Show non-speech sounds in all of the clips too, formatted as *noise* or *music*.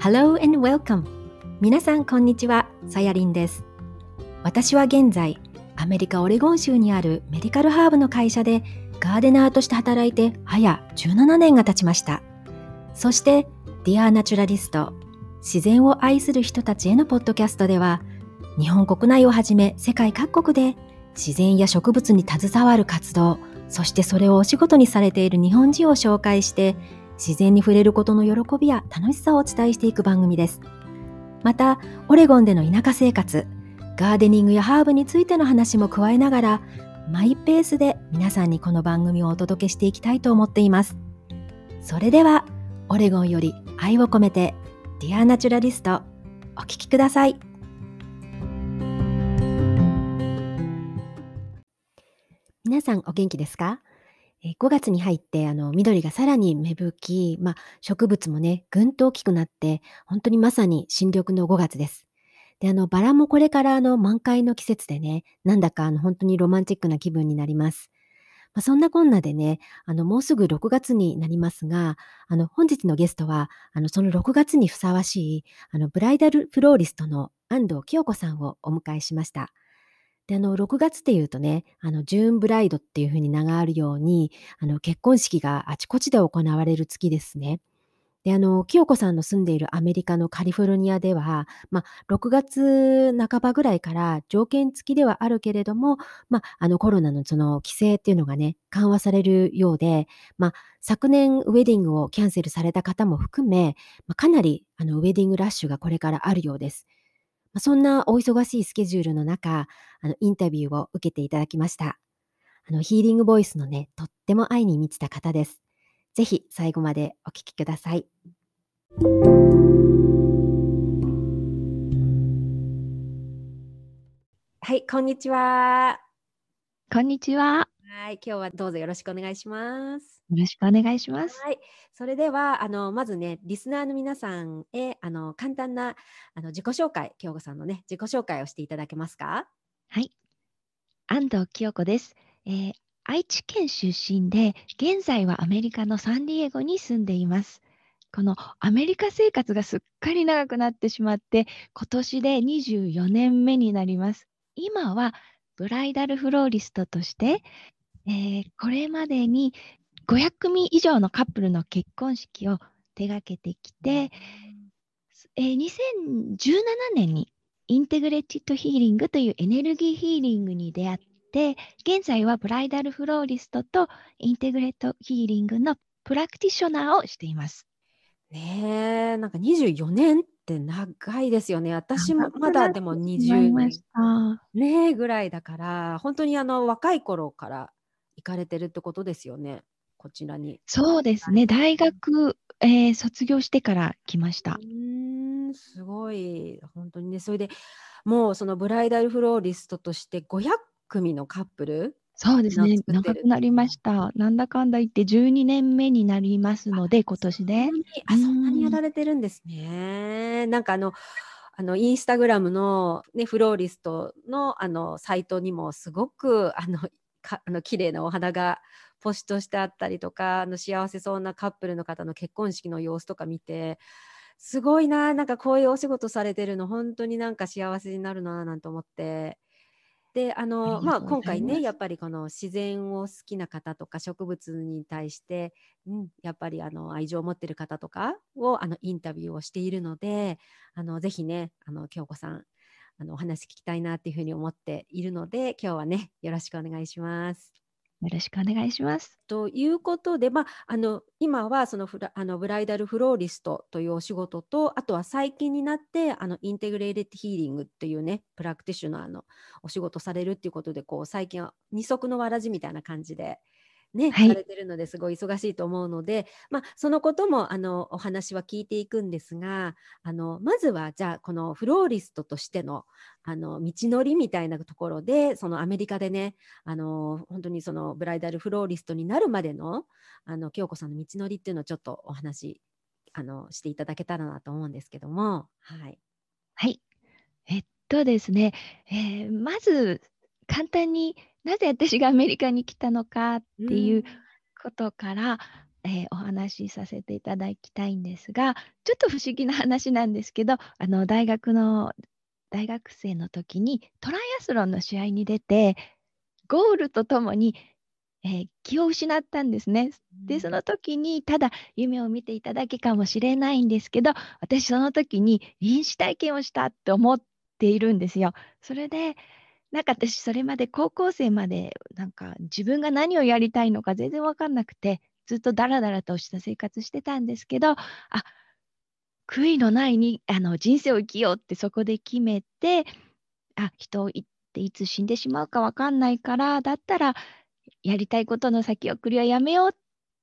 Hello and welcome! 皆さんこんにちは、さやりんです。私は現在、アメリカ・オレゴン州にあるメディカルハーブの会社でガーデナーとして働いて早17年が経ちました。そして、Dear Naturalist 自然を愛する人たちへのポッドキャストでは、日本国内をはじめ世界各国で自然や植物に携わる活動、そしてそれをお仕事にされている日本人を紹介して、自然に触れることの喜びや楽しさをお伝えしていく番組です。また、オレゴンでの田舎生活、ガーデニングやハーブについての話も加えながら、マイペースで皆さんにこの番組をお届けしていきたいと思っています。それでは、オレゴンより愛を込めて、ディアナチュラリスト、お聴きください。皆さんお元気ですか？え5月に入ってあの緑がさらに芽吹き、まあ、植物もね、ぐんと大きくなって、本当にまさに新緑の5月です。で、あの、バラもこれからあの満開の季節でね、なんだかあの本当にロマンチックな気分になります。まあ、そんなこんなでね、あの、もうすぐ6月になりますが、あの、本日のゲストは、あの、その6月にふさわしい、あの、ブライダルフローリストの安藤清子さんをお迎えしました。で、あの、6月っていうとね、あの、ジューンブライドっていう風に名があるように、あの、結婚式があちこちで行われる月ですね。で、あの、清子さんの住んでいるアメリカのカリフォルニアでは、まあ、6月半ばぐらいから条件付きではあるけれども、まあ、あの、コロナのその規制っていうのがね、緩和されるようで、まあ、昨年ウェディングをキャンセルされた方も含め、まあ、かなり、あの、ウェディングラッシュがこれからあるようです。ま、そんなお忙しいスケジュールの中、あの、インタビューを受けていただきました。あの、ヒーリングボイスのね、とっても愛に満ちた方です。ぜひ最後までお聞きください。はい、こんにちは。こんにちは。はい、今日はどうぞよろしくお願いします。よろしくお願いします。はい、それではあのまずねリスナーの皆さんへあの簡単なあの自己紹介、京子さんのね自己紹介をしていただけますか？はい、安藤清子です。えー、愛知県出身で現在はアメリカのサンディエゴに住んでいます。このアメリカ生活がすっかり長くなってしまって今年で24年目になります。今はブライダルフローリストとしてえー、これまでに500組以上のカップルの結婚式を手がけてきて、えー、2017年にインテグレティッドヒーリングというエネルギーヒーリングに出会って、現在はブライダルフローリストとインテグレートヒーリングのプラクティショナーをしています。ねえ、なんか24年って長いですよね。私もまだでも20年ねぐらいだから、本当にあの若い頃から行かれてるってことですよね、こちらに。そうですね、大学、えー、卒業してから来ました。うんすごい、本当にね、それでもうそのブライダルフローリストとして500組のカップルそうですね、長くなりました。なんだかんだ言って12年目になりますので、今年で。あ、そんなにやられてるんですね。なんかあの、あのインスタグラムの、ね、フローリストのあのサイトにもすごくあのかあの綺麗なお花がポストしてあったりとかあの幸せそうなカップルの方の結婚式の様子とか見てすごいななんかこういうお仕事されてるの本当になんか幸せになるななんて思って。であのまあ、今回ねやっぱりこの自然を好きな方とか植物に対して、うん、やっぱりあの愛情を持ってる方とかをあのインタビューをしているのであのぜひねあの京子さんあのお話聞きたいなっていうふうに思っているので今日はねよろしくお願いします。よろしくお願いします。ということで、まあ、あの今はそのフラあのブライダルフローリストというお仕事とあとは最近になってあのインテグレーテッドヒーリングっていうねプラクティショナーのお仕事されるっていうことでこう最近は二足のわらじみたいな感じでね、はい、されてるのですごい忙しいと思うので、まあ、そのこともあのお話は聞いていくんですがあのまずはじゃあこのフローリストとしてのあの道のりみたいなところでそのアメリカでねあの本当にそのブライダルフローリストになるまでのあの京子さんの道のりっていうのをちょっとお話あのしていただけたらなと思うんですけども。はい、はい、えっとですね、えー、まず簡単になぜ私がアメリカに来たのかっていうことから、ええー、お話しさせていただきたいんですが、ちょっと不思議な話なんですけど、あの大学の大学生の時にトライアスロンの試合に出て、ゴールとともに、えー、気を失ったんですね。で、その時にただ夢を見ていただけかもしれないんですけど、私その時に臨死体験をしたって思っているんですよ。それで、なんか私それまで高校生までなんか自分が何をやりたいのか全然分かんなくてずっとダラダラとした生活してたんですけどあ悔いのないにあの人生を生きようってそこで決めてあ人をっていつ死んでしまうか分かんないからだったらやりたいことの先送りはやめようっ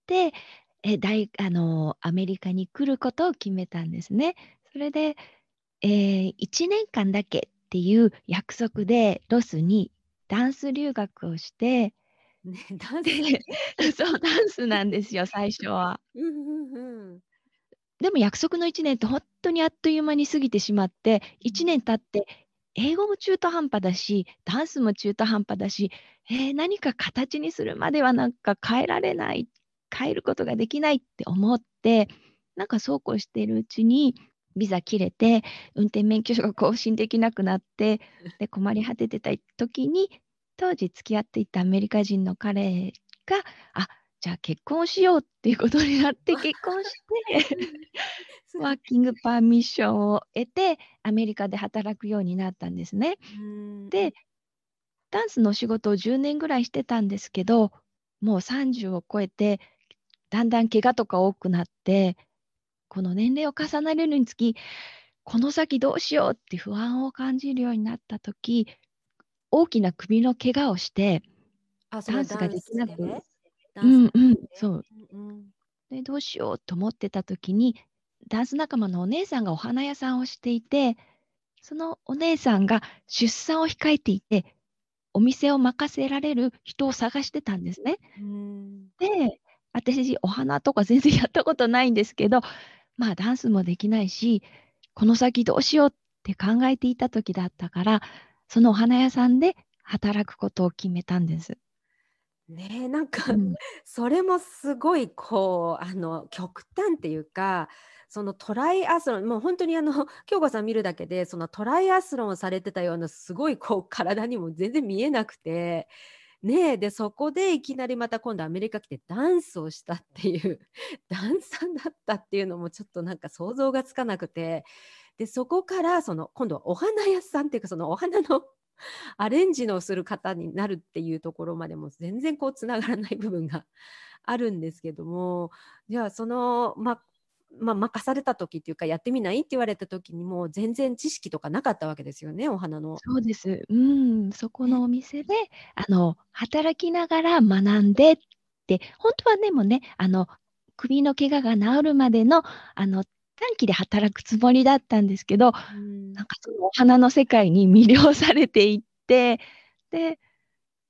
てえ大あのアメリカに来ることを決めたんですね。それで、えー、1年間だけっていう約束でロスにダンス留学をして、ね、*laughs* ダンス *laughs* そうダンスなんですよ最初は。でも約束の1年って本当にあっという間に過ぎてしまって1年経って英語も中途半端だしダンスも中途半端だし、えー、何か形にするまではなんか変えられない変えることができないって思ってなんかそうこうしているうちにビザ切れて、運転免許証が更新できなくなって、*laughs* で困り果ててた時に、当時付き合っていたアメリカ人の彼が、あじゃあ結婚しようっていうことになって *laughs* 結婚して *laughs* ワーキングパーミッションを得てアメリカで働くようになったんですね。でダンスの仕事を10年ぐらいしてたんですけどもう30を超えてだんだん怪我とか多くなってこの年齢を重ねるにつき、この先どうしようって不安を感じるようになった時、大きな首の怪我をして、ダンスができなく、うんうん、そう。で、どうしようと思ってた時に、ダンス仲間のお姉さんがお花屋さんをしていて、そのお姉さんが出産を控えていて、お店を任せられる人を探してたんですね。で、私、お花とか全然やったことないんですけど、まあダンスもできないし、この先どうしようって考えていた時だったから、そのお花屋さんで働くことを決めたんです。ねなんか、うん、それもすごいこうあの極端っていうかそのトライアスロンもう本当にあの京子さん見るだけでそのトライアスロンをされてたようなすごいこう体にも全然見えなくてねでそこでいきなりまた今度アメリカ来てダンスをしたっていう *laughs* ダンサーだったっていうのもちょっとなんか想像がつかなくてでそこからその今度はお花屋さんっていうかそのお花の *laughs* アレンジのする方になるっていうところまでも全然こうつながらない部分があるんですけどもじゃあそのまあまあ、任された時っていうかやってみないって言われた時にもう全然知識とかなかったわけですよねお花の。そうです。うん、そこのお店であの働きながら学んでって本当はねもねあの首の怪我が治るまでのあの短期で働くつもりだったんですけど、うん、なんかそのお花の世界に魅了されていってで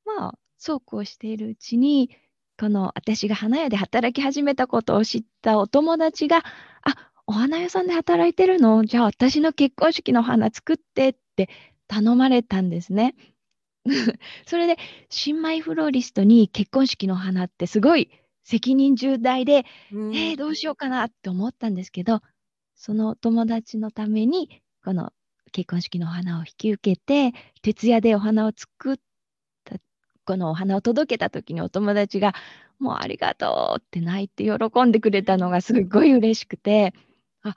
まあそうこうしているうちにこの私が花屋で働き始めたことを知ったお友達が、あ、お花屋さんで働いてるの？じゃあ私の結婚式の花作ってって頼まれたんですね。*laughs* それで、新米フローリストに結婚式の花ってすごい責任重大で、うん、えー、どうしようかなって思ったんですけど、そのお友達のために、この結婚式の花を引き受けて、徹夜でお花を作っこのお花を届けた時にお友達が「もうありがとう」って泣いて喜んでくれたのがすごい嬉しくてあ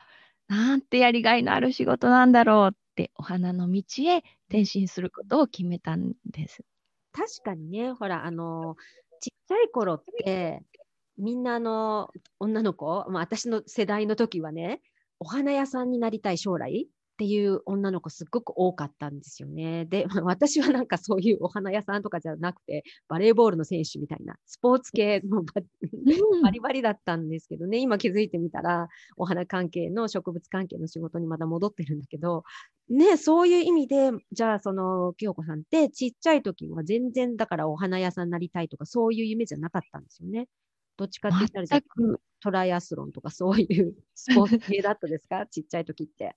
なんてやりがいのある仕事なんだろうってお花の道へ転身することを決めたんです。確かにねほらあのちっちゃい頃ってみんなの女の子、まあ、私の世代の時はねお花屋さんになりたい将来っていう女の子すっごく多かったんですよね。で、私はなんかそういうお花屋さんとかじゃなくて、バレーボールの選手みたいな、スポーツ系のバリバリだったんですけどね、今気づいてみたら、お花関係の植物関係の仕事にまだ戻ってるんだけど、ね、そういう意味で、じゃあその清子さんってちっちゃい時は全然だからお花屋さんになりたいとかそういう夢じゃなかったんですよね。どっちかって言ったらトライアスロンとかそういうスポーツ系だったですか？*laughs* ちっちゃい時って。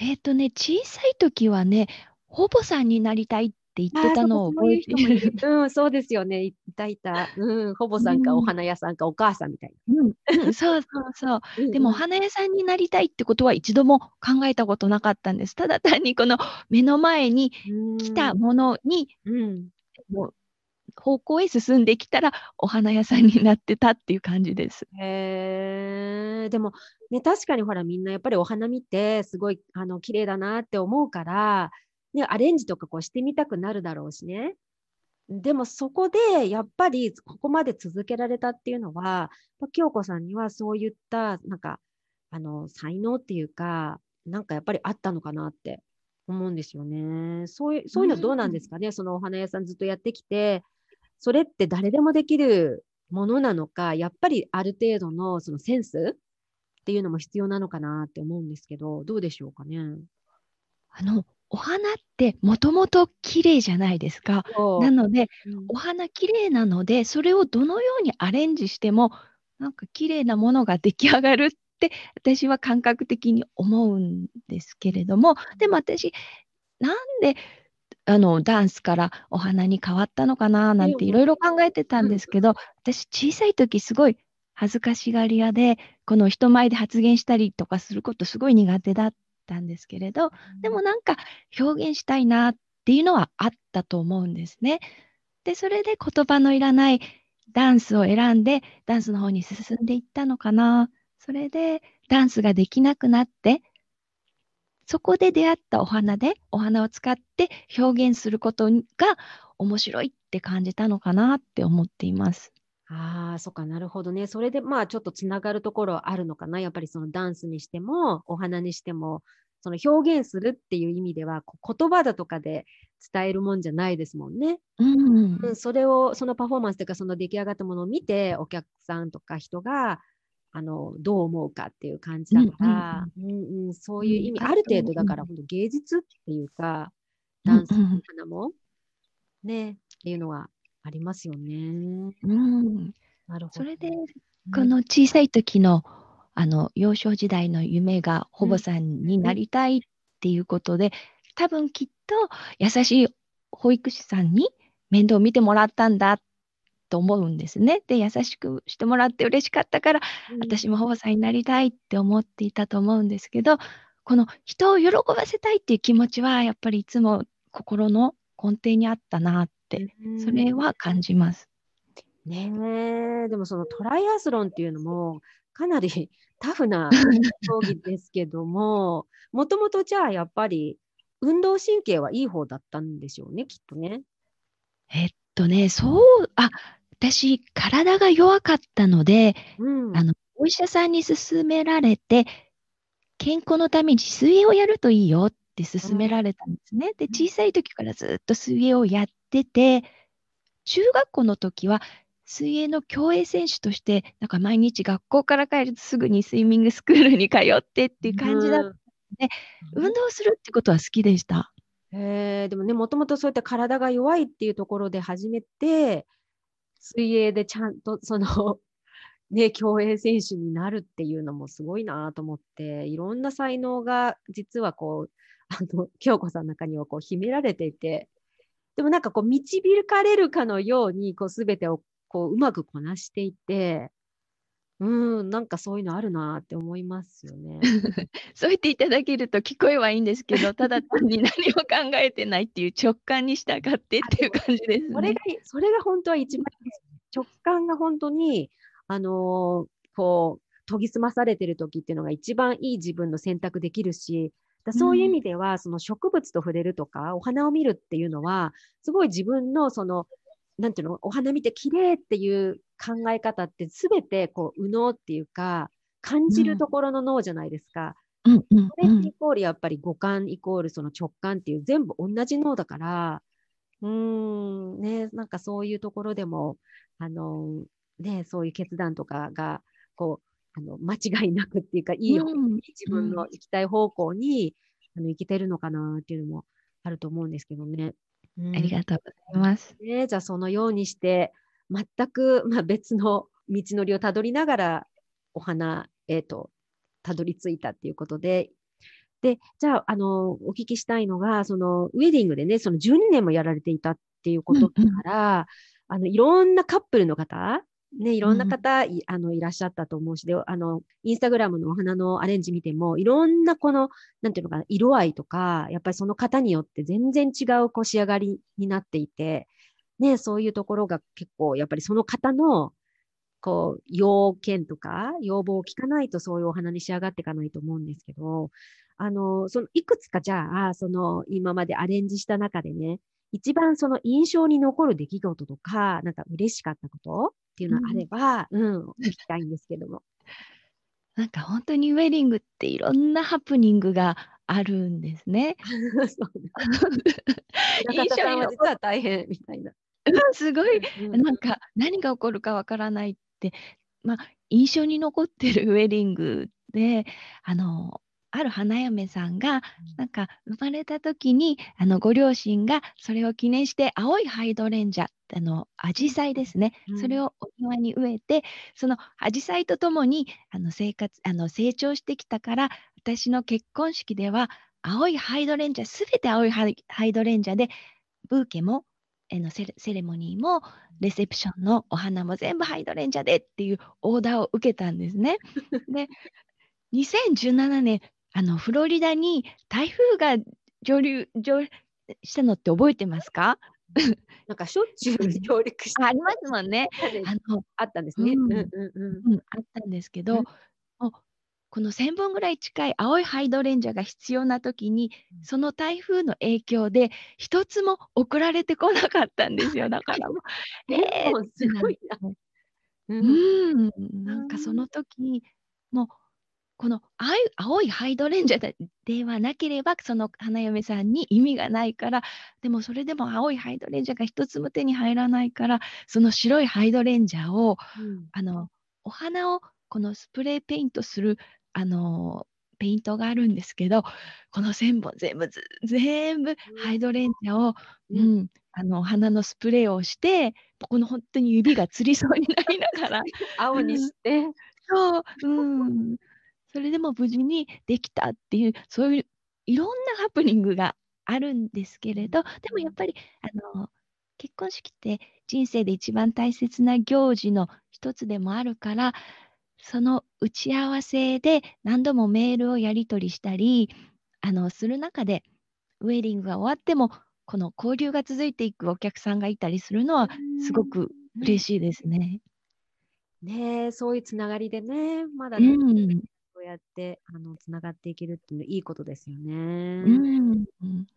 えっとね、小さい時はね、ほぼさんになりたいっって言ってたのを覚えている。*laughs* うん、そうですよね。いたいた。うん、ほぼさんか、お花屋さんか、お母さんみたいな。うん、うん、そうそうそう。でも、お花屋さんになりたいってことは一度も考えたことなかったんです。ただ単にこの目の前に来たものに、うん、もう方向へ進んできたらお花屋さんになってたっていう感じです。へえ、でもね、確かにほらみんなやっぱりお花見てすごいあの綺麗だなって思うから、ね、アレンジとかこうしてみたくなるだろうしね。でもそこでやっぱりここまで続けられたっていうのは、京子さんにはそういったなんかあの才能っていうか、なんかやっぱりあったのかなって思うんですよね。そういうそういうのどうなんですかね、そのお花屋さんずっとやってきて、それって誰でもできるものなのか、やっぱりある程度のそのセンスっていうのも必要なのかなって思うんですけど、どうでしょうかね？あの、お花ってもともと綺麗じゃないですか。なので、うん、お花綺麗なので、それをどのようにアレンジしても、なんか綺麗なものが出来上がるって私は感覚的に思うんですけれども、でも私、なんであのダンスからお花に変わったのかななんていろいろ考えてたんですけど、私小さい時すごい恥ずかしがり屋で、この人前で発言したりとかすることすごい苦手だったんですけれど、でもなんか表現したいなっていうのはあったと思うんですね。で、それで言葉のいらないダンスを選んで、ダンスの方に進んでいったのかな。それでダンスができなくなって、そこで出会ったお花で、お花を使って表現することが面白いって感じたのかなって思っています。ああ、そっか、なるほどね。それで、まあ、ちょっとつながるところはあるのかな。やっぱりそのダンスにしても、お花にしても、その表現するっていう意味では、言葉だとかで伝えるもんじゃないですもんね。うん、うん、それを、そのパフォーマンスというか、その出来上がったものを見て、お客さんとか人が、あのどう思うかっていう感じだから、うんうんそういう意味、ある程度だから、本当芸術っていうか、ダンスの花も、ね、っていうのはありますよね。うん、なるほど。それで、この小さい時の、あの幼少時代の夢が保母さんになりたいっていうことで、多分きっと優しい保育士さんに面倒を見てもらったんだっと思うんですね。で、優しくしてもらって嬉しかったから、うん、私も保護さんになりたいって思っていたと思うんですけど、この人を喜ばせたいっていう気持ちは、やっぱりいつも心の根底にあったなって、それは感じます。ねえ、でもそのトライアスロンっていうのも、かなり *laughs* タフな *laughs* 競技ですけども、もともとじゃあやっぱり運動神経はいい方だったんでしょうね、きっとね。えっとね、そう、あ、私、体が弱かったので、うん、あの、お医者さんに勧められて、健康のために水泳をやるといいよって勧められたんですね。で、小さい時からずっと水泳をやってて、中学校の時は水泳の競泳選手として、なんか毎日学校から帰るとすぐにスイミングスクールに通ってっていう感じだったので、うん、運動するってことは好きでした。へえ、でもね、もともとそういった体が弱いっていうところで始めて、水泳でちゃんとその *laughs* ね、競泳選手になるっていうのもすごいなと思って、いろんな才能が実はこう、あの、京子さんの中にはこう秘められていて、でもなんかこう導かれるかのように、こう全てをこううまくこなしていて、うん、なんかそういうのあるなって思いますよね。*laughs* そう言っていただけると聞こえはいいんですけど、ただ *laughs* 単に何も考えてないっていう直感に従ってっていう感じです、ね、それが、それが本当は一番。直感が本当に、あのー、こう、研ぎ澄まされてる時っていうのが一番いい自分の選択できるし、だそういう意味では、うん、その植物と触れるとか、お花を見るっていうのは、すごい自分のそのなんていうの、お花見て綺麗っていう考え方って全てこう右脳っていうか、感じるところの脳じゃないですか。うん、それイコールやっぱり五感イコールその直感っていう全部同じ脳だから、うーん、ね、なんかそういうところでも、あの、ね、そういう決断とかが、こう、あの間違いなくっていうか、いい方向に、自分の行きたい方向に、あの行けてるのかなっていうのもあると思うんですけどね。ありがとうございます。ね、じゃあそのようにして全く、*laughs* まあ、別の道のりをたどりながらお花へとたどり着いたっていうことでで、じゃあ、あの、お聞きしたいのが、その、ウェディングでね、その12年もやられていたっていうことかうんうん。ら、あの、いろんなカップルの方、ね、いろんなうん。方、あの、いらっしゃったと思うし、で、あの、インスタグラムのお花のアレンジ見ても、いろんなこの、なんていうのかな、色合いとか、やっぱりその方によって全然違うこう仕上がりになっていて、ね、そういうところが結構、やっぱりその方の、こう、要件とか、要望を聞かないとそういうお花に仕上がっていかないと思うんですけど、あの、そのいくつかじゃあ、その今までアレンジした中でね、一番その印象に残る出来事とか、なんか嬉しかったことっていううのあれん。ば、うん、聞きたいんですけども。なんかほんとにウェディングっていろんなハプニングがあるんですね。*laughs* 印象に残っは大変みたいな。うん、すごい、うんうんうん。なんか何が起こるかわからないって、ま、印象に残ってるウェディングで、あの、ある花嫁さんが、うん。なんか生まれた時に、あの、ご両親がそれを記念して青いハイドレンジャあの、紫陽花ですね。うん。それをお庭に植えて、その紫陽花とともに、あの、生活あの、成長してきたから、私の結婚式では青いハイドレンジャ全て青いハイハイドレンジャで、ブーケも、えの、セレモニーも、レセプションのお花も全部ハイドレンジャでっていうオーダーを受けたんですね。で、*laughs* 2017年、あの、フロリダに台風が上流上したのって覚えてますか？なんかしょっちゅう上陸しあ、ありますもんね。てあのあったんですね。うん。うんうんあったんですけど、うん。この1000本ぐらい近い青いハイドレンジャが必要な時に、うん。その台風の影響で一つも送られてこなかったんですよ。*laughs* だからもう、1000ええっ本すごいな。て。う。うんなんかそん。の時、もう、この青いハイドレンジャでではなければ、その花嫁さんに意味がないから、でもそれでも青いハイドレンジャが一つも手に入らないから、その白いハイドレンジャを、うん。あの、お花をこのスプレーペイントする、あの、ペイントがあるんですけど、この1000本全部ず全部ハイドレンジャを、う。うんん、あの、お花のスプレーをして、このほんとに指がつりそうになりながら、*laughs* 青にうん。して。そう、うん。それでも無事にできたっていう、そういういろんなハプニングがあるんですけうんれど、でうん。もやっぱり、あの、結婚式って人生で一番大切な行事の一つでもあるから、その打ち合わせで何度もメールをやり取りしたり、あの、する中で、ウェディングが終わっても、この交流が続いていくお客さんがいたりするのうはすごん。くうん。嬉しいですね。ねえ、そういうつながりでね、まだうね、ん。やって、あの、つながっていけるっていうのいいことですようね。ん。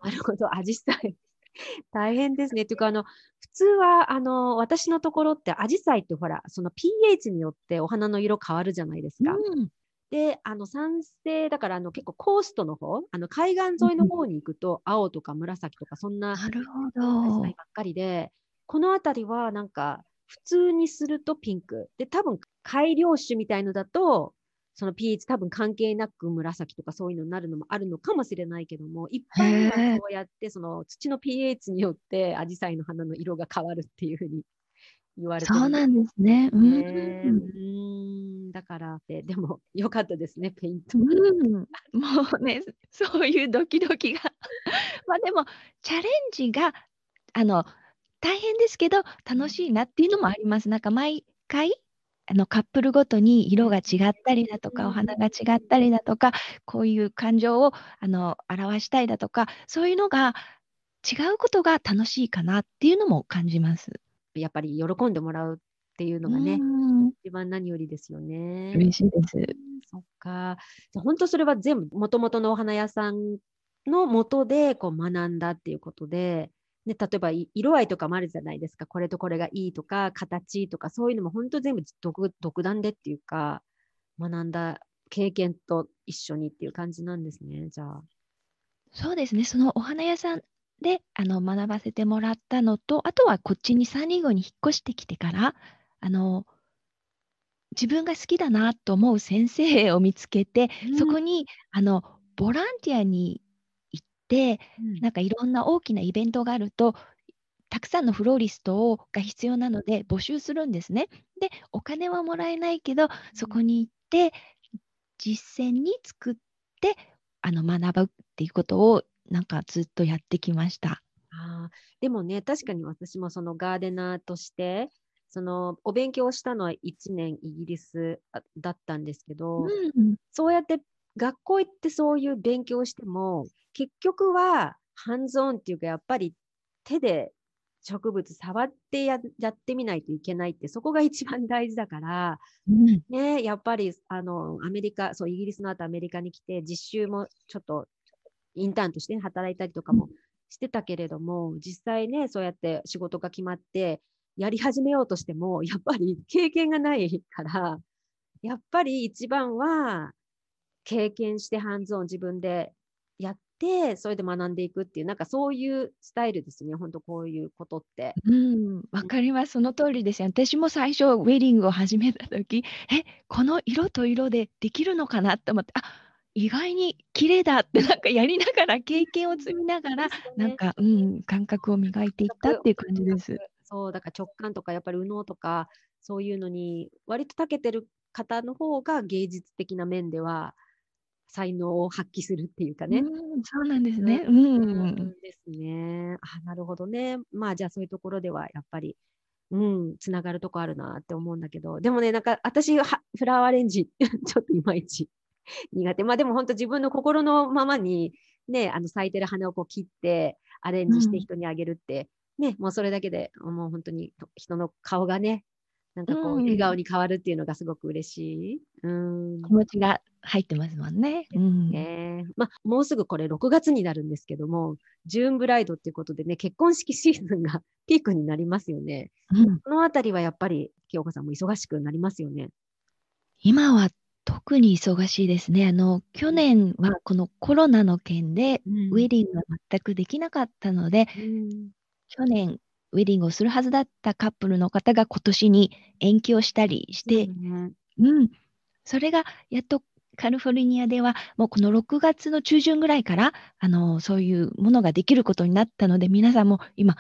なるほど、紫陽花。大変ですね。っていうか、あの、普通は、あの、私のところって紫陽花ってほら、その pH によってお花の色変わるじゃないですか。うん。で、あの、酸性だから、あの、結構コーストの方、あの、海岸う沿いのん。方に行くと、青とか紫とかそんななるほど。ばっかりで、この辺りはなんか、普通にするとピンク。で、多分、改良種みたいのだと、その pH 多分関係なく紫とかそういうのになるのもあるのかもしれないけども、一般にはへえ。そうやって、その土の pH によって紫陽花の花の色が変わるっていう風に言われてそうなんですね。うねえ、うん。だからって、でも良かったですね、ペイント。うん。もうね、そういうドキドキが *laughs* ま、でも、チャレンジが、あの、大変ですけど、楽しいなっていうのもあります。なんか毎回、あの、カップルごとに色が違ったりだとか、お花が違ったりだとか、こういう感情を、あの、表したいだとか、そういうのが違うことが楽しいかなっていうのも感じます。やっぱり喜んでもらうっていうのうがね、ん。一番何よりですよね。嬉しいです。うん、そっか。じゃ、ほんとそれは全部元々のお花屋さんの下でこう学んだっていうことで、ね、例えば、い色合いとかもあるじゃないですか。これとこれがいいとか、形とかそういうのもほんと全部じ独独断でっていうか、学んだ経験と一緒にっていう感じなんですね、じゃあ。そうですね。そのお花屋さんで、あの、学ばせてもらったのと、あとはこっちにサンディエゴに引っ越してきてから、あの自分が好きだなと思う先生を見つけて、うん。そこに、あの、ボランティアに行って、うん。なんかいろんな大きなイベントがあると、たくさんのフローリストをが必要なので募集するんですね。で、お金はもらえないけど、そこに行って、実践に作ってあの学ぶっていうことをなんかずっとやってきました。あでもね、確かに私もそのガーデナーとして、そのお勉強したのは1年イギリスだったんですけど、うん、そうやって学校行ってそういう勉強しても、結局はハンズオンっていうか、やっぱり手で植物触ってやってみないといけないって、そこが一番大事だから、うん、ね、やっぱりあのアメリカ、そう、イギリスの後アメリカに来て、実習もちょっとインターンとして、働いたりとかもしてたけれども、実際ね、そうやって仕事が決まって、やり始めようとしても、やっぱり経験がないから、やっぱり一番は経験してハンズオン自分でやって、それで学んでいくっていう、なんかそういうスタイルですね、本当こういうことって。うん、わかります。その通りですよ。私も最初、ウェディングを始めた時、え、この色と色でできるのかなって思って、あ意外に綺麗だってなんかやりながら経験を積みながら、なんか、うん、感覚を磨いていったっていう感じです。そう、だから直感とかやっぱり右脳とか、そういうのに割と長けてる方の方が芸術的な面では才能を発揮するっていうかね。うん、そうなんですね。うん。ですね。あ、なるほどね。まあじゃあそういうところではやっぱり、うん、つながるとこあるなって思うんだけど、でもね、なんか私はフラワーアレンジ、*laughs* ちょっといまいち苦手。まあでも本当自分の心のままに、ね、あの咲いてる花をこう切ってアレンジして人にあげるって、うん、ね、もうそれだけでもう本当に人の顔がね、なんかこう、笑顔に変わるっていうのがすごく嬉しい。うん、気持ちが入ってますもんね。うん、ねまあ、もうすぐこれ6月になるんですけども、ジューンブライドっていうことでね、結婚式シーズンが *laughs* ピークになりますよね。うん、このあたりはやっぱり、清子さんも忙しくなりますよね。今は特に忙しいですね。あの、去年はこのコロナの件で、ウェディングが全くできなかったので、うん、去年ウェディングをするはずだったカップルの方が今年に延期をしたりして、うん、それがやっとカリフォルニアではもうこの6月の中旬ぐらいからあのそういうものができることになったので皆さんも今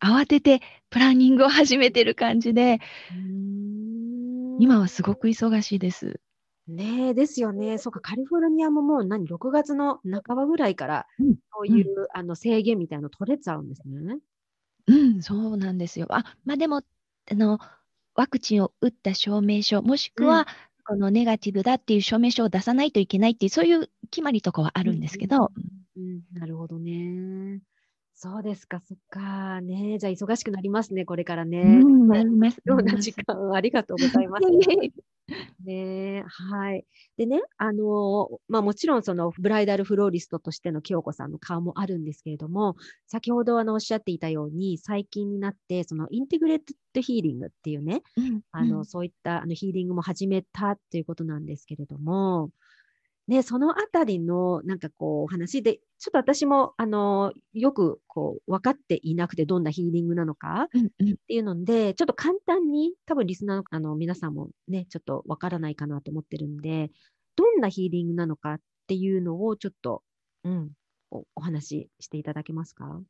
慌ててプランニングを始めてる感じで今はすごく忙しいです。ねえ、ですよね。そうか、カリフォルニアももう何、6月の半ばぐらいから、そういう、うん、あの制限みたいなの取れちゃうんですね。うん、そうなんですよ。あ、ま、でも、あの、ワクチンを打った証明書、もしくは、このネガティブだっていう証明書を出さないといけないっていう、そういう決まりとかはあるんですけど。うん、うん、なるほどね。そうですか、そっか。ね、じゃあ忙しくなりますね、これからね。うん、なります。ような時間ありがとうございます。ねはい。でね、あの、まあもちろんそのブライダルフローリストとしての清子さんの顔もあるんですけれども、先ほどあのおっしゃっていたように、最近になって、そのインテグレートヒーリングっていうね、うん、あの、そういったあのヒーリングも始めたということなんですけれども、ね、そのあたりのなんかこう話で、ちょっと私もあのよくこう分かっていなくて、どんなヒーリングなのかっていうので、ちょっと簡単に、多分リスナーのあの皆さんもね、ちょっと分からないかなと思ってるんで、どんなヒーリングなのかっていうのをちょっと、うん、おお話ししていただけますか？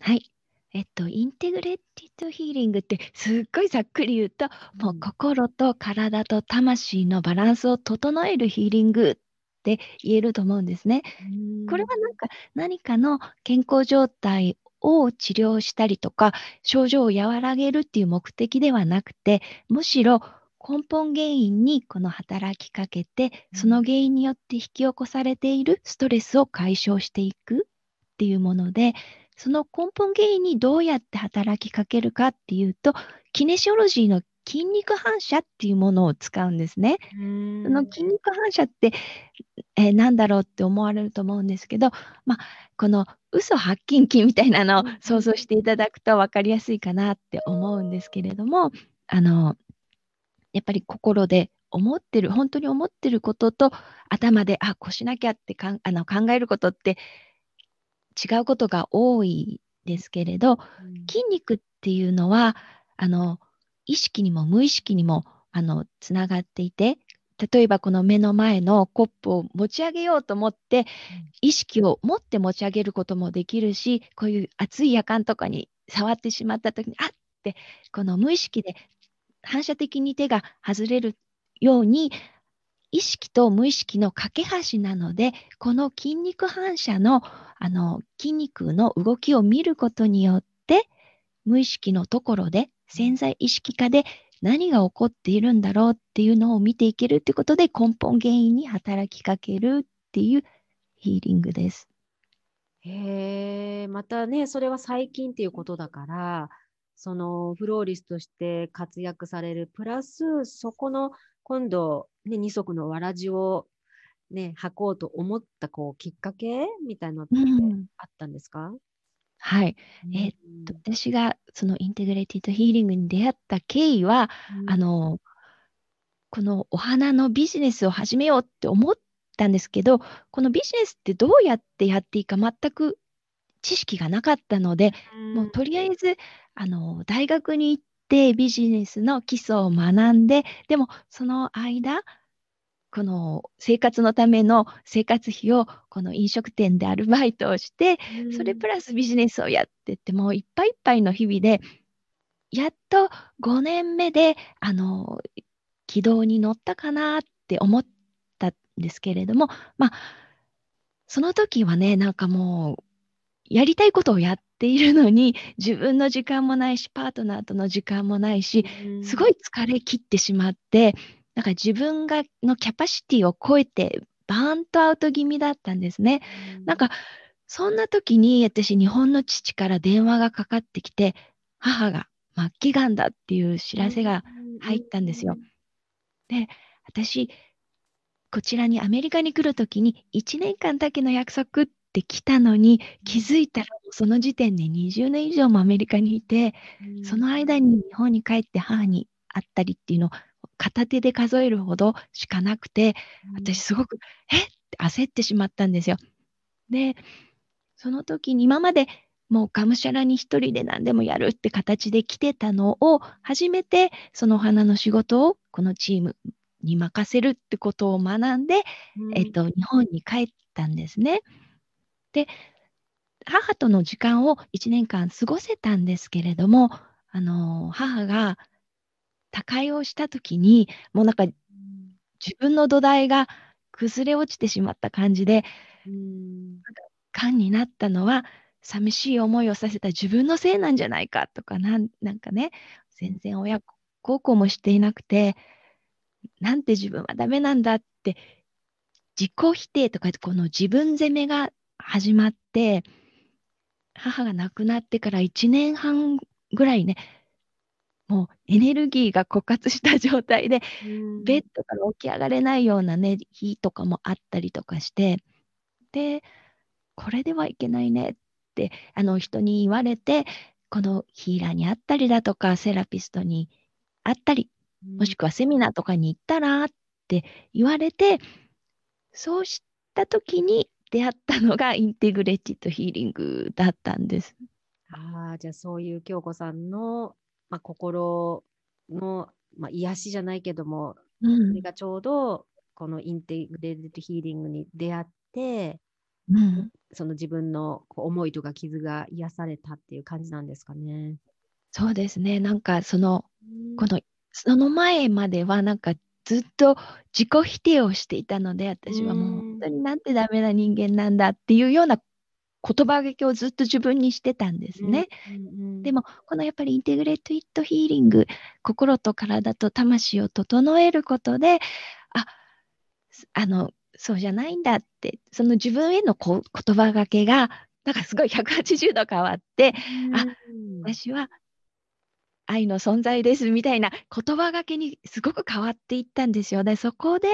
はい。えっと、インテグレッティッドヒーリングってすっごいざっくり言うと、もう心と体と魂のバランスを整えるヒーリングって言えると思うんですね。これはなんか何かの健康状態を治療したりとか症状を和らげるっていう目的ではなくてむしろ根本原因にこの働きかけてその原因によって引き起こされているストレスを解消していくっていうものでその根本原因にどうやって働きかけるかっていうとキネシオロジーの筋肉反射っていうものを使うんですね。その筋肉反射って、えー、何だろうって思われると思うんですけど、まあ、この嘘発禁筋みたいなのを想像していただくと分かりやすいかなって思うんですけれども、あの、やっぱり心で思ってる、本当に思ってることと頭で、あ、こうしなきゃってかんあの考えることって違うことが多いですけれど、筋肉っていうのは、あの、意識にも無意識にもあのつながっていて例えばこの目の前のコップを持ち上げようと思って、意識を持って持ち上げることもできるしこういう熱い夜間とかに触ってしまった時にあってこの無意識で反射的に手が外れるように意識と無意識の架け橋なので、この筋肉反射のあの筋肉の動きを見ることによって、無意識のところで潜在意識化で何が起こっているんだろうっていうのを見ていけるってことで根本原因に働きかけるっていうヒーリングです。へえ、またね、それは最近っていうことだから、そのフローリスとして活躍される、プラスそこの今度、ね、二足のわらじをね、履こうと思ったこうきっかけみたいなのってあったんですか、うん、はい。えー、っと、私がそのインテグレティッドヒーリングに出会った経緯は、うん、あの、このお花のビジネスを始めようって思ったんですけど、このビジネスってどうやってやっていいか全く知識がなかったので、うん、もうとりあえず、あの、大学に行ってビジネスの基礎を学んで、でもその間、この生活のための生活費をこの飲食店でアルバイトをして、それプラスビジネスをやってってもういっぱいいっぱいの日々でやっと5年目であの軌道に乗ったかなって思ったんですけれどもまあその時はねなんかもうやりたいことをやっているのに自分の時間もないしパートナーとの時間もないしすごい疲れ切ってしまってなんか自分がのキャパシティを超えてバーンとアウト気味だったんですね。うん、なんかそんな時に私日本の父から電話がかかってきて母が末期がんだっていう知らせが入ったんですよ。で私こちらにアメリカに来る時に1年間だけの約束って来たのに気づいたらその時点で20年以上もアメリカにいて、その間に日本に帰って母に会ったりっていうのを片手で数えるほどしかなくて、私すごく、え？って焦ってしまったんですよ。で、その時に今までもうがむしゃらに一人で何でもやるって形で来てたのを、初めてその花の仕事をこのチームに任せるってことを学んで、うん、えっと、日本に帰ったんですね。で、母との時間を1年間過ごせたんですけれども、あの母が他界をした時に、もうなんか自分の土台が崩れ落ちてしまった感じで、感になったのは、寂しい思いをさせた自分のせいなんじゃないかとかな、なんかね、全然親孝行もしていなくて、なんて自分はダメなんだって、自己否定とか、この自分責めが始まって、母が亡くなってから1年半ぐらいね、もうエネルギーが枯渇した状態で、ベッドから起き上がれないようなね、日とかもあったりとかして、で、これではいけないねってあの人に言われて、このヒーラーに会ったりだとか、セラピストに会ったり、もしくはセミナーとかに行ったらって言われて、そうした時に出会ったのがインテグレーテッドヒーリングだったんです。ああ、じゃあそういう京子さんのまあ、心の、まあ、癒しじゃないけども、うん、それがちょうどこのインテグレーテッドヒーリングに出会って、うん、その自分の思いとか傷が癒されたっていう感じなんですかね。そうですね。なんかその、うん、このその前まではなんかずっと自己否定をしていたので私はもう本当になんてダメな人間なんだっていうような言葉がけをずっと自分にしてたんですね。でも、このやっぱりインテグレート・イット・ヒーリング、心と体と魂を整えることで、あ、あの、そうじゃないんだって、その自分へのこ言葉がけが、なんかすごい180度変わって、うん、あ、私は愛の存在ですみたいな言葉がけにすごく変わっていったんですよね。そこで、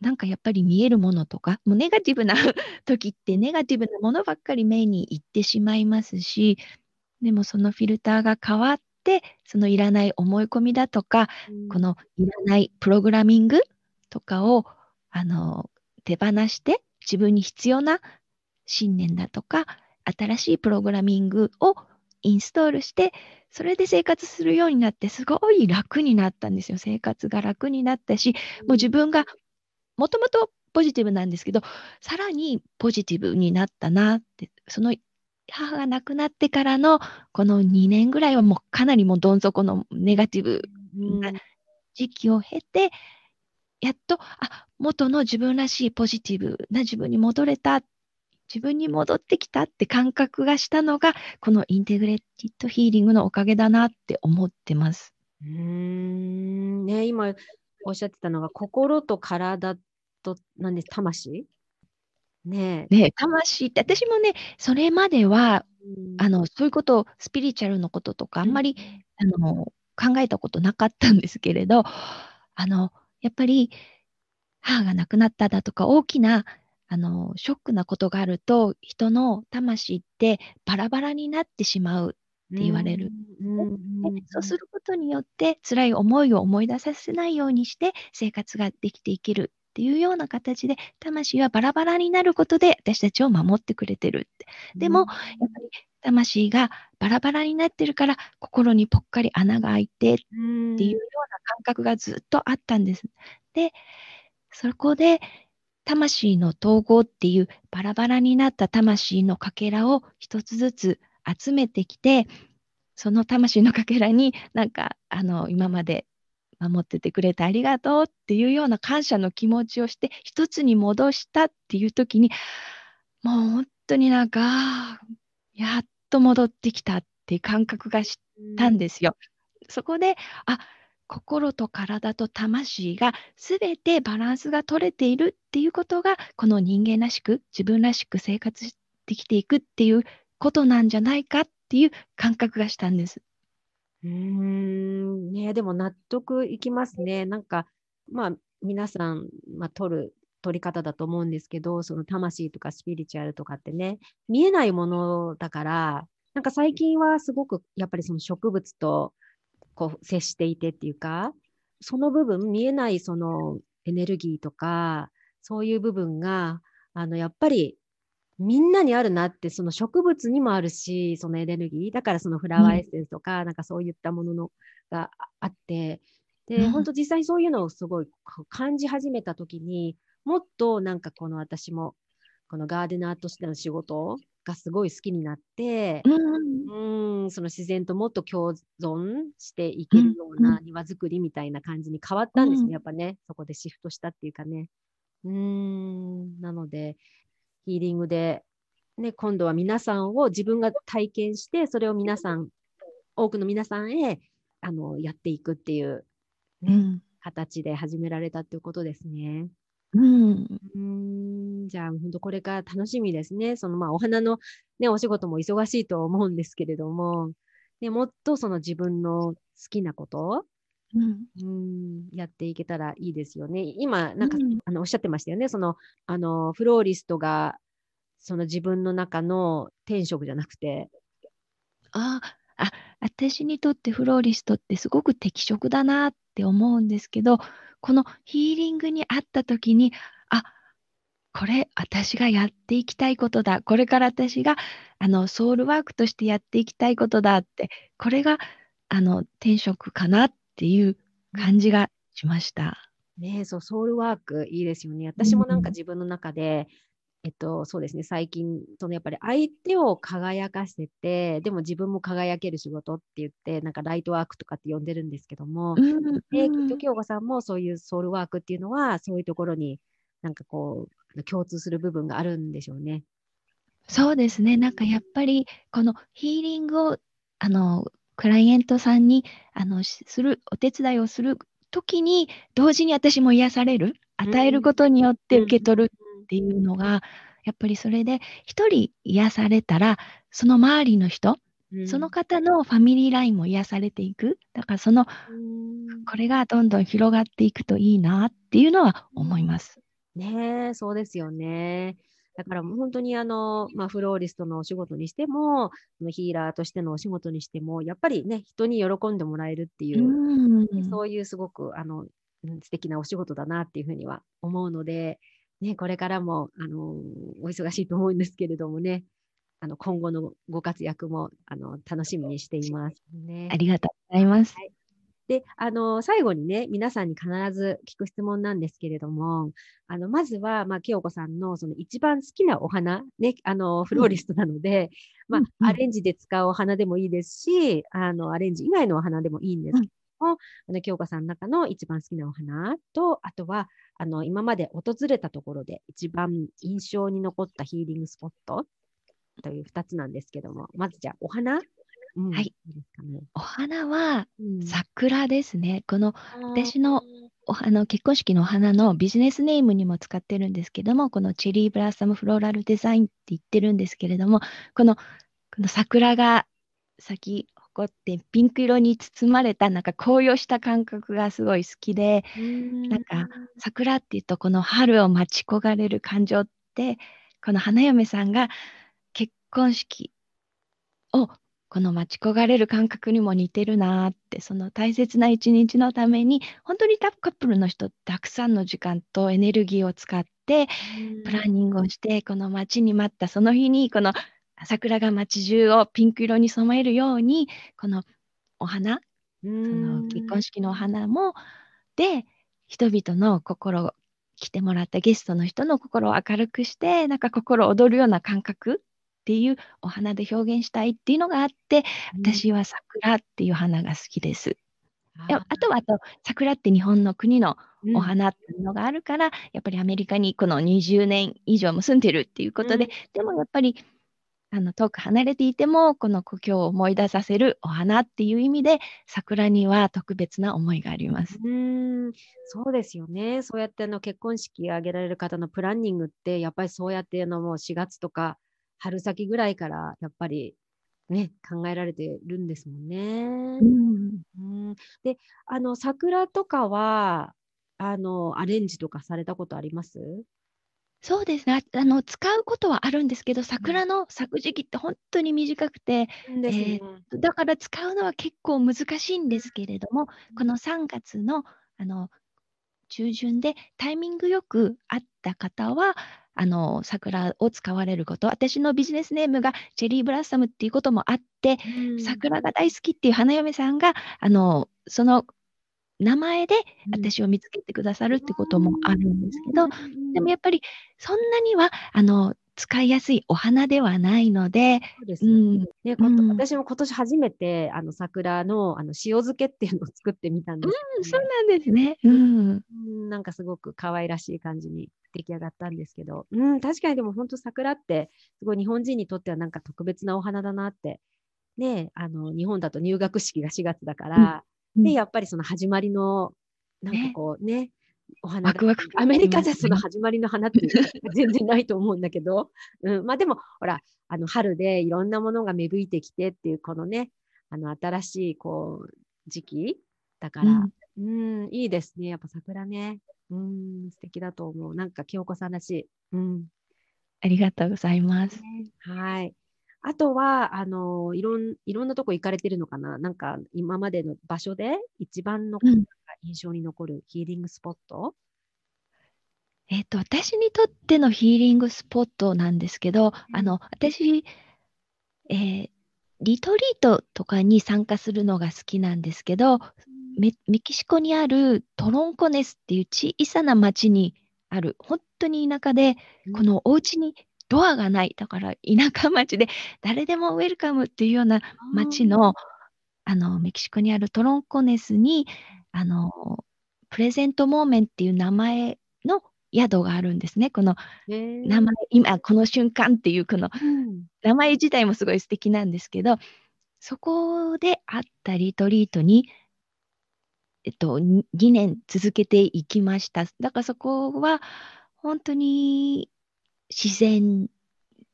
なんかやっぱり見えるものとか、もうネガティブな *laughs* 時ってネガティブなものばっかり目に行ってしまいますし、でもそのフィルターが変わって、そのいらない思い込みだとか、うん、このいらないプログラミングとかをあの手放して、自分に必要な信念だとか、新しいプログラミングをインストールして、それで生活するようになって、すごい楽になったんですよ。生活が楽になったし、もう自分がもともとポジティブなんですけど、さらにポジティブになったなって、その母が亡くなってからのこの2年ぐらいはもうかなりもうどん底のネガティブな時期を経て、やっと、あ、元の自分らしいポジティブな自分に戻れた、自分に戻ってきたって感覚がしたのが、このインテグレティッドヒーリングのおかげだなって思ってます。うーん、ね、今おっしゃってたのが、心と体と、なんで、魂？ねね魂って、私もね、それまでは、あの、そういうこと、スピリチュアルのこととか、あんまり、あの、考えたことなかったんですけれど、あの、やっぱり、母が亡くなっただとか、大きな、あの、ショックなことがあると、人の魂ってバラバラになってしまうって言われる。そうすることによって、辛い思いを思い出させないようにして、生活ができていけるっていうような形で、魂はバラバラになることで私たちを守ってくれてるって。でも、やっぱり魂がバラバラになってるから、心にぽっかり穴が開いてっていうような感覚がずっとあったんです。で、そこで、魂の統合っていうバラバラになった魂のかけらを一つずつ集めてきて、その魂のかけらになんかあの今まで守っててくれてありがとうっていうような感謝の気持ちをして一つに戻したっていう時にもう本当になんかやっと戻ってきたっていう感覚がしたんですよ。そこであ心と体と魂が全てバランスが取れているっていうことがこの人間らしく自分らしく生活できていくっていうことなんじゃないかっていう感覚がしたんです。うん、ね、でも納得いきますね。なんか、まあ、皆さん、まあ、取る、取り方だと思うんですけど、その魂とかスピリチュアルとかってね、見えないものだから、なんか最近はすごくやっぱりその植物とこう接していてっていうか、その部分、見えないそのエネルギーとか、そういう部分が、あの、やっぱりみんなにあるなって、その植物にもあるし、そのエネルギー。だからそのフラワーエッセンスとか、うん、なんかそういったもののがあって、で、うん、本当実際そういうのをすごい感じ始めたときに、もっとなんかこの私も、このガーデナーとしての仕事がすごい好きになって、うん、うんその自然ともっと共存していけるような庭作りみたいな感じに変わったんですね、やっぱね、そこでシフトしたっていうかね。うん、なので、ヒーリングで、ね、今度は皆さんを自分が体験して、それを皆さん、多くの皆さんへあのやっていくっていう、ね、うん、形で始められたっていうことですね。うん、うんじゃあ、本当これから楽しみですね。そのまあお花の、ね、お仕事も忙しいと思うんですけれども、ね、もっとその自分の好きなことうん、うんやっていけたらいいですよね。今、なんか、うん、あのおっしゃってましたよね。その、あの、フローリストが、その自分の中の天職じゃなくて。ああ、私にとってフローリストってすごく適職だなって思うんですけど、このヒーリングにあった時に、あ、これ私がやっていきたいことだ。これから私があのソウルワークとしてやっていきたいことだって、これがあの天職かなっっていう感じがしました。ねそう、ソウルワークいいですよね。私もなんか自分の中で、うん、えっと、そうですね、最近、そのやっぱり相手を輝かせて、でも自分も輝ける仕事って言って、なんかライトワークとかって呼んでるんですけども、うん、で、きっと京子さんもそういうソウルワークっていうのは、そういうところになんかこう、共通する部分があるんでしょうね。そうですね、なんかやっぱり、このヒーリングを、あの、クライエントさんにあのするお手伝いをする時に同時に私も癒される与えることによって受け取るっていうのが、やっぱりそれで一人癒されたらその周りの人、その方のファミリーラインも癒されていくだからその、これがどんどん広がっていくといいなっていうのは思います。ねそうですよね。だからもう本当にあの、まあ、フローリストのお仕事にしても、ヒーラーとしてのお仕事にしても、やっぱりね、人に喜んでもらえるっていう、うそういうすごくあの素敵なお仕事だなっていうふうには思うので、ね、これからもあのお忙しいと思うんですけれどもね、あの今後のご活躍もあの楽しみにしています、ね。ありがとうございます。はいで、あの、最後にね、皆さんに必ず聞く質問なんですけれども、あの、まずは、まあ、清子さんのその一番好きなお花、ね、あの、フローリストなので、うん、まあ、アレンジで使うお花でもいいですし、あの、アレンジ以外のお花でもいいんですけも、あの、京子さんの中の一番好きなお花と、あとは、あの、今まで訪れたところで一番印象に残ったヒーリングスポットという2つなんですけども、まずじゃあ、お花、うん、はいいですかね。お花はうん桜ですね。この私のお花結婚式のお花のビジネスネームにも使ってるんですけども、このチェリーブラッサムフローラルデザインって言ってるんですけれども、このこの桜が咲き誇ってピンク色に包まれたなんか紅葉した感覚がすごい好きで、うんなんか桜っていうとこの春を待ち焦がれる感情ってこの花嫁さんが結婚式をこの待ち焦がれる感覚にも似てるなーってその大切な一日のために本当にカップルの人たくさんの時間とエネルギーを使ってプランニングをしてこの待ちに待ったその日にこの桜が街中をピンク色に染めるようにこのお花そその結婚式のお花もで人々の心を来てもらったゲストの人の心を明るくしてなんか心躍るような感覚っていうお花で表現したいっていうのがあって私は桜っていう花が好きです。いやあとはあと桜って日本の国のお花っていうのがあるから、やっぱりアメリカにこの20年以上も住んでるっていうことで、うんでもやっぱりあの遠く離れていてもこの故郷を思い出させるお花っていう意味で桜には特別な思いがあります。うん、そうですよね。そうやってあの結婚式挙げられる方のプランニングって、やっぱりそうやってあのもう4月とか春先ぐらいからやっぱりね、考えられてるんですもんね。うん。うん、で、あの桜とかはあのアレンジとかされたことあります？そうですね。ああの使うことはあるんですけど桜の咲く時期って本当に短くてですね。だから使うのは結構難しいんですけれども、この3月のあの中旬でタイミングよく会った方は、あの桜を使われること、私のビジネスネームがチェリーブラッサムっていうこともあって、うん。桜が大好きっていう花嫁さんが、あのその名前で私を見つけてくださるってこともあるんですけど、でもやっぱりそんなにはあの使いやすいお花ではないので、私も今年初めてあの桜のあの塩漬けっていうのを作ってみたんですけどね、そうなんですね。うん。うんなんかすごく可愛らしい感じに出来上がったんですけど、うん、確かにでも本当桜ってすごい日本人にとってはなんか特別なお花だなって。ねあの日本だと入学式が4月だから、うんでやっぱりその始まりのなんかこうね。お花アメリカじゃその始まりの花って全然ないと思うんだけど、うん、まあでもほらあの春でいろんなものが芽吹いてきてっていうこのねあの新しいこう時期だから、うん、いいですね。やっぱ桜ね。うん、素敵だと思う。なんか京子さんらしい。うん。ありがとうございます。はい。あとは、あの、いろん、いろんなとこ行かれてるのかな？なんか、今までの場所で一番の、うん印象に残るヒーリングスポット？えっ、と、私にとってのヒーリングスポットなんですけど、あの、私、えーリトリートとかに参加するのが好きなんですけど、メメキシコにあるトロンコネスっていう小さな町にある、本当に田舎で、このお家にドアがない、だから田舎町で誰でもウェルカムっていうような町の、あの、メキシコにあるトロンコネスに、あの、プレゼントモーメンっていう名前の宿があるんですね。この名名前、今この瞬間っていうこのうん。名前自体もすごい素敵なんですけど、そこであったリトリートに、えっと、2年続けていきました。だからそこは本当に自然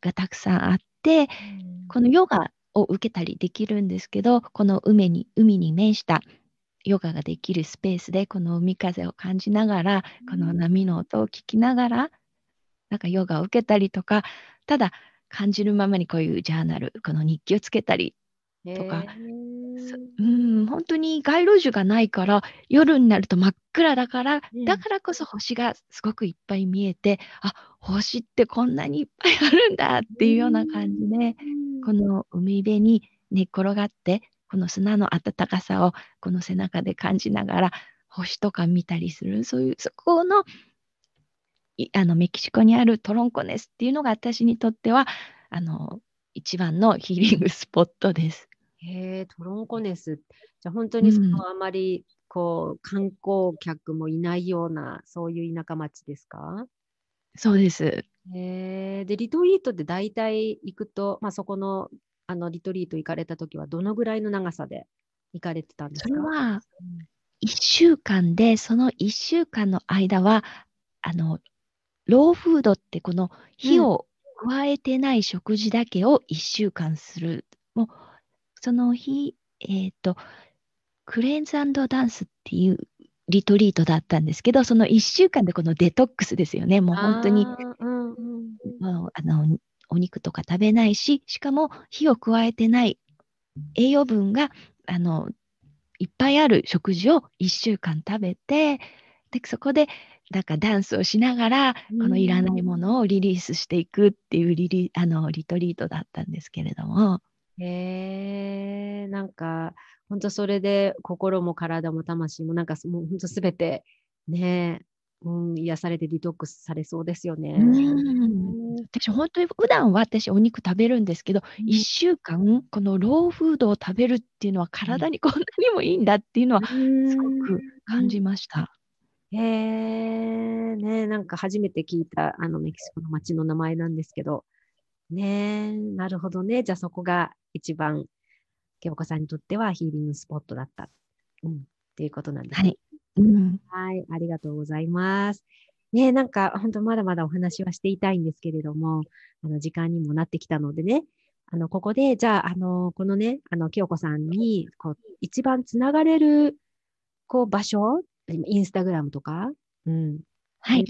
がたくさんあって、このヨガを受けたりできるんですけど、この海に海に面したヨガができるスペースで、この海風を感じながら、この波の音を聞きながら、なんかヨガを受けたりとか、ただ感じるままにこういうジャーナル、この日記をつけたり、とか。そうん、本当に街路樹がないから、夜になると真っ暗だから、うん。だからこそ星がすごくいっぱい見えて、あ、星ってこんなにいっぱいあるんだっていうような感じで、この海辺に寝っ転がって、この砂の暖かさをこの背中で感じながら、星とか見たりする、そういう、そこの、いあのメキシコにあるトロンコネスっていうのが私にとっては、あの、一番のヒーリングスポットです。へえ、トロンコネス。じゃ、ほんとにそうん。の、あまりこう、観光客もいないような、そういう田舎町ですか？そうです。へえ、で、リトリートって大体行くと、ま、そこの、あの、リトリート行かれた時はどのぐらいの長さで行かれてたんでそすか？れは、うん。1週間で、その1週間の間は、あの、ローフードってこのうん。火を加えてない食事だけを1週間する。もう、その日、えっと、クレンズダンスっていうリトリートだったんですけど、その1週間でこのデトックスですよね。もうほんとにうんうんあの、お肉とか食べないし、しかも火を加えてない栄養分が、あの、いっぱいある食事を1週間食べて、で、そこでなんかダンスをしながら、うこのいらないもん。のをリリースしていくっていうリリあの、リトリートだったんですけれども。へえ、なんか、ほんとそれで心も体も魂もなんか、すもうほんと全て、ね、うん、癒されてデトックスされそうですようーね。ん。うん。私ほんとに普段は私お肉食べるんですけど、うん。しゅうかん、このローフードを食べるっていうのはうん。体にこんなにもいいんだっていうのはうーん、すごく感じうん。ました。へえ、ね、なんか初めて聞いた、あの、メキシコの街の名前なんですけど。ね、なるほどね。じゃ、そこが一番、京子さんにとってはヒーリングスポットだった。うん、っていうことなんですね。はい。うん。はい、ありがとうございます。ね、なんかほんとまだまだお話はしていたいんですけれども、あの、時間にもなってきたのでね、あの、ここで、じゃあ、あの、このね、あの、京子さんに、こう、一番繋がれる、こう、場所、イインスタグラムとか、うん、はい。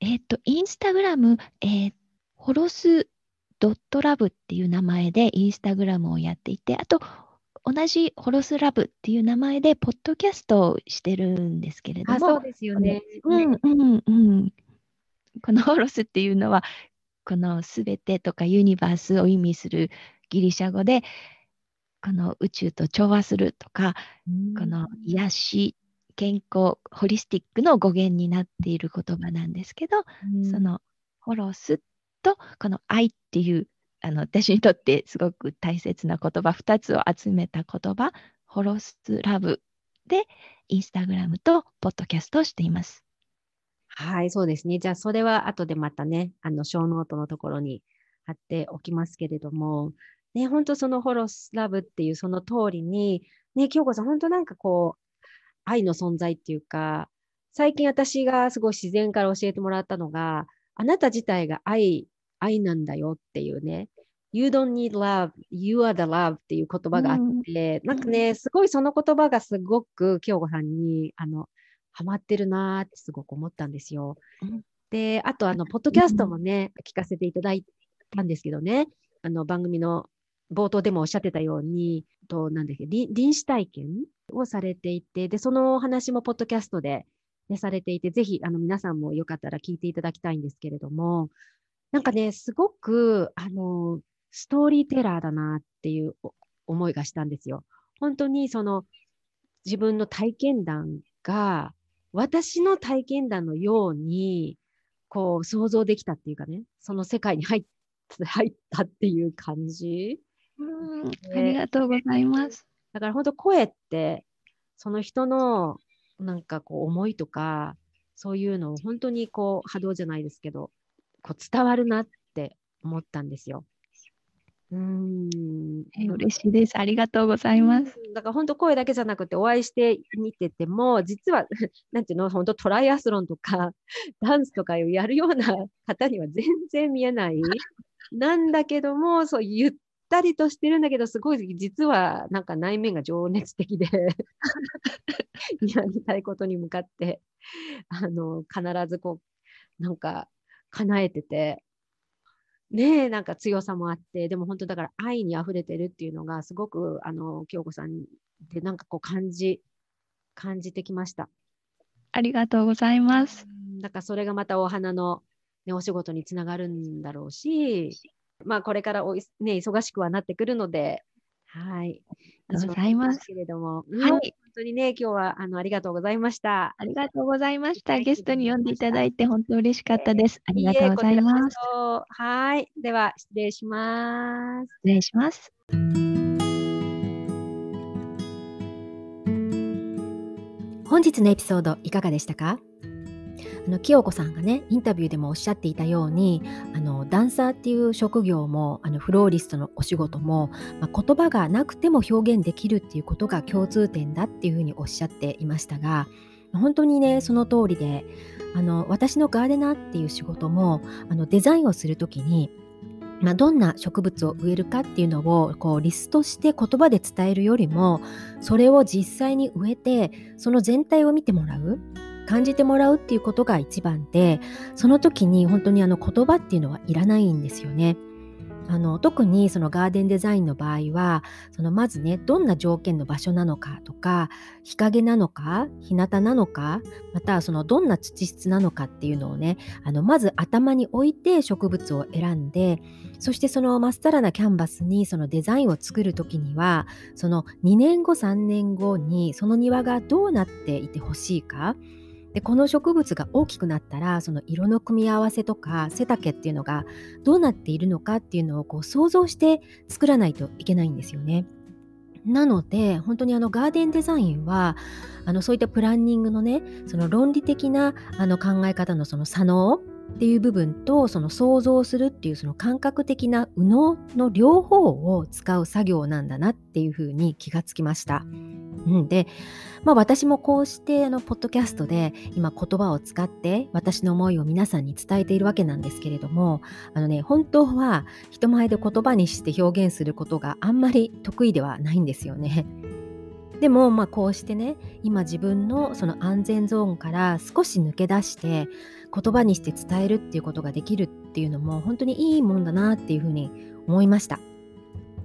えっと、インスタグラム、え、ホロスドットラブっていう名前でインスタグラムをやっていて、あと、同じホロスラブっていう名前でポッドキャストをしてるんですけれどあ、も、そうですよこのね。ね。うんうんうん。このホロスっていうのは、この全てとかユニバースを意味するギリシャ語で、この宇宙と調和するとか、このん。癒し、健康、ホリスティックの語源になっている言葉なんですけど、うん。そのホロスとこの愛っていう、あの、私にとってすごく大切な言葉、2つを集めた言葉、ホロスラブで、インスタグラムとポッドキャストをしています。はい、そうですね。じゃあ、それは後でまたね、あの、ショーノートのところに貼っておきますけれども、ね、ほんとそのホロスラブっていうその通りに、ね、京子さんほんとなんかこう、愛の存在っていうか、最近私がすごい自然から教えてもらったのが、あなた自体が愛愛なんだよっていうね。You don't need love, you are the love っていう言葉があっうん。て、なうん。んかね、すごいその言葉がすごく京子さんに、あの、はまってるなってすごく思ったんですよ。うん。で、あと、あの、ポッドキャストうん。もね、聞かせていただいたんですけどね、あの、番組の冒頭でもおっしゃってたように、と、なんだっけ、り臨死体験をされていて、で、そのお話もポッドキャストで、ね、されていて、ぜひ、あの、皆さんもよかったら聞いていただきたいんですけれども、なんかね、すごく、あの、ストーリーテラーだなっていうお思いがしたんですよ。ほんとにその、自分の体験談が、私の体験談のように、こう想像できたっていうかね、その世界に入っ *laughs* 入ったっていう感じ。うーん、ありで、がとうございます。だからほんと声って、その人のなんかこう思いとか、そういうのをほんとにこう波動じゃないですけど、こう伝わるなって思ったんですよ。うーん、嬉しいです。ありがとうござういます。だからほんと声だけじゃなくて、お会いしてみてても、実は *laughs* なんていうの、ほんとトライアスロンとか、*laughs* ダンスとかをやるような方には全然見えない。なんだけども、そうゆったりとしてるんだけど、すごい実はなんか内面が情熱的で *laughs* やりたいことに向かって、あの、必ずこう、なんか叶えててね、なんか強さもあって、でもほんとだから愛に溢れてるっていうのがすごくあの、京子さんでなんかこう感じ感じてきました。ありがとうございます。だかそれがまたお花の、ね、お仕事に繋がるんだろうし、ま、これからおね、忙しくはなってくるので、はい。ありがとうございます。けれども、はい、本当にね、今日はあのありがとうございました。ありがとうございました。ゲストに呼んでいただいて本当嬉しかったです。ありがとうございます。はい、では失礼します。失礼します。本日のエピソードいかがでしたか？あの清子さんがねインタビューでもおっしゃっていたようにあのダンサーっていう職業もあのフローリストのお仕事も、まあ、言葉がなくても表現できるっていうことが共通点だっていうふうにおっしゃっていましたが本当にねその通りであの私のガーデナーっていう仕事もあのデザインをする時にまあ、どんな植物を植えるかっていうのをこうリストして言葉で伝えるよりもそれを実際に植えてその全体を見てもらう。感じてもらうっていうことが一番でその時に本当にあの言葉っていうのはいらないんですよね。あの特にそのガーデンデザインの場合はそのまずねどんな条件の場所なのかとか日陰なのか日向なのかまたそのどんな土質なのかっていうのをねあのまず頭に置いて植物を選んでそしてそのまっさらなキャンバスにそのデザインを作る時にはその2年後3年後にその庭がどうなっていてほしいかでこの植物が大きくなったらその色の組み合わせとか背丈っていうのがどうなっているのかっていうのをこう想像して作らないといけないんですよね。なので本当にあのガーデンデザインはあのそういったプランニングのねその論理的なあの考え方のその左脳っていう部分とその想像するっていうその感覚的な右脳の両方を使う作業なんだなっていうふうに気がつきました。うん、で、まあ、私もこうしてあのポッドキャストで今言葉を使って私の思いを皆さんに伝えているわけなんですけれどもあのね本当は人前で言葉にして表現することがあんまり得意ではないんですよね。でもまあこうしてね今自分のその安全ゾーンから少し抜け出して言葉にして伝えるっていうことができるっていうのも本当にいいもんだなっていうふうに思いました。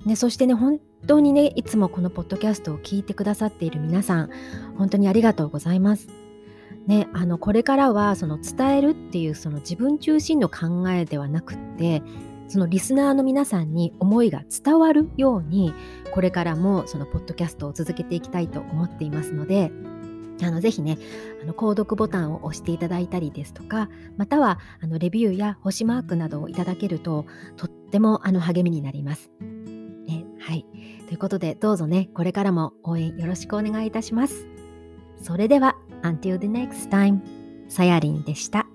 ね、そしてね本当にねいつもこのポッドキャストを聞いてくださっている皆さん本当にありがとうございます。ね、あのこれからはその伝えるっていうその自分中心の考えではなくってそのリスナーの皆さんに思いが伝わるようにこれからもそのポッドキャストを続けていきたいと思っていますのであのぜひねあの購読ボタンを押していただいたりですとかまたはあのレビューや星マークなどをいただけるととってもあの励みになります。えはいということでどうぞねこれからも応援よろしくお願いいたします。それでは Until the next time さやりんでした。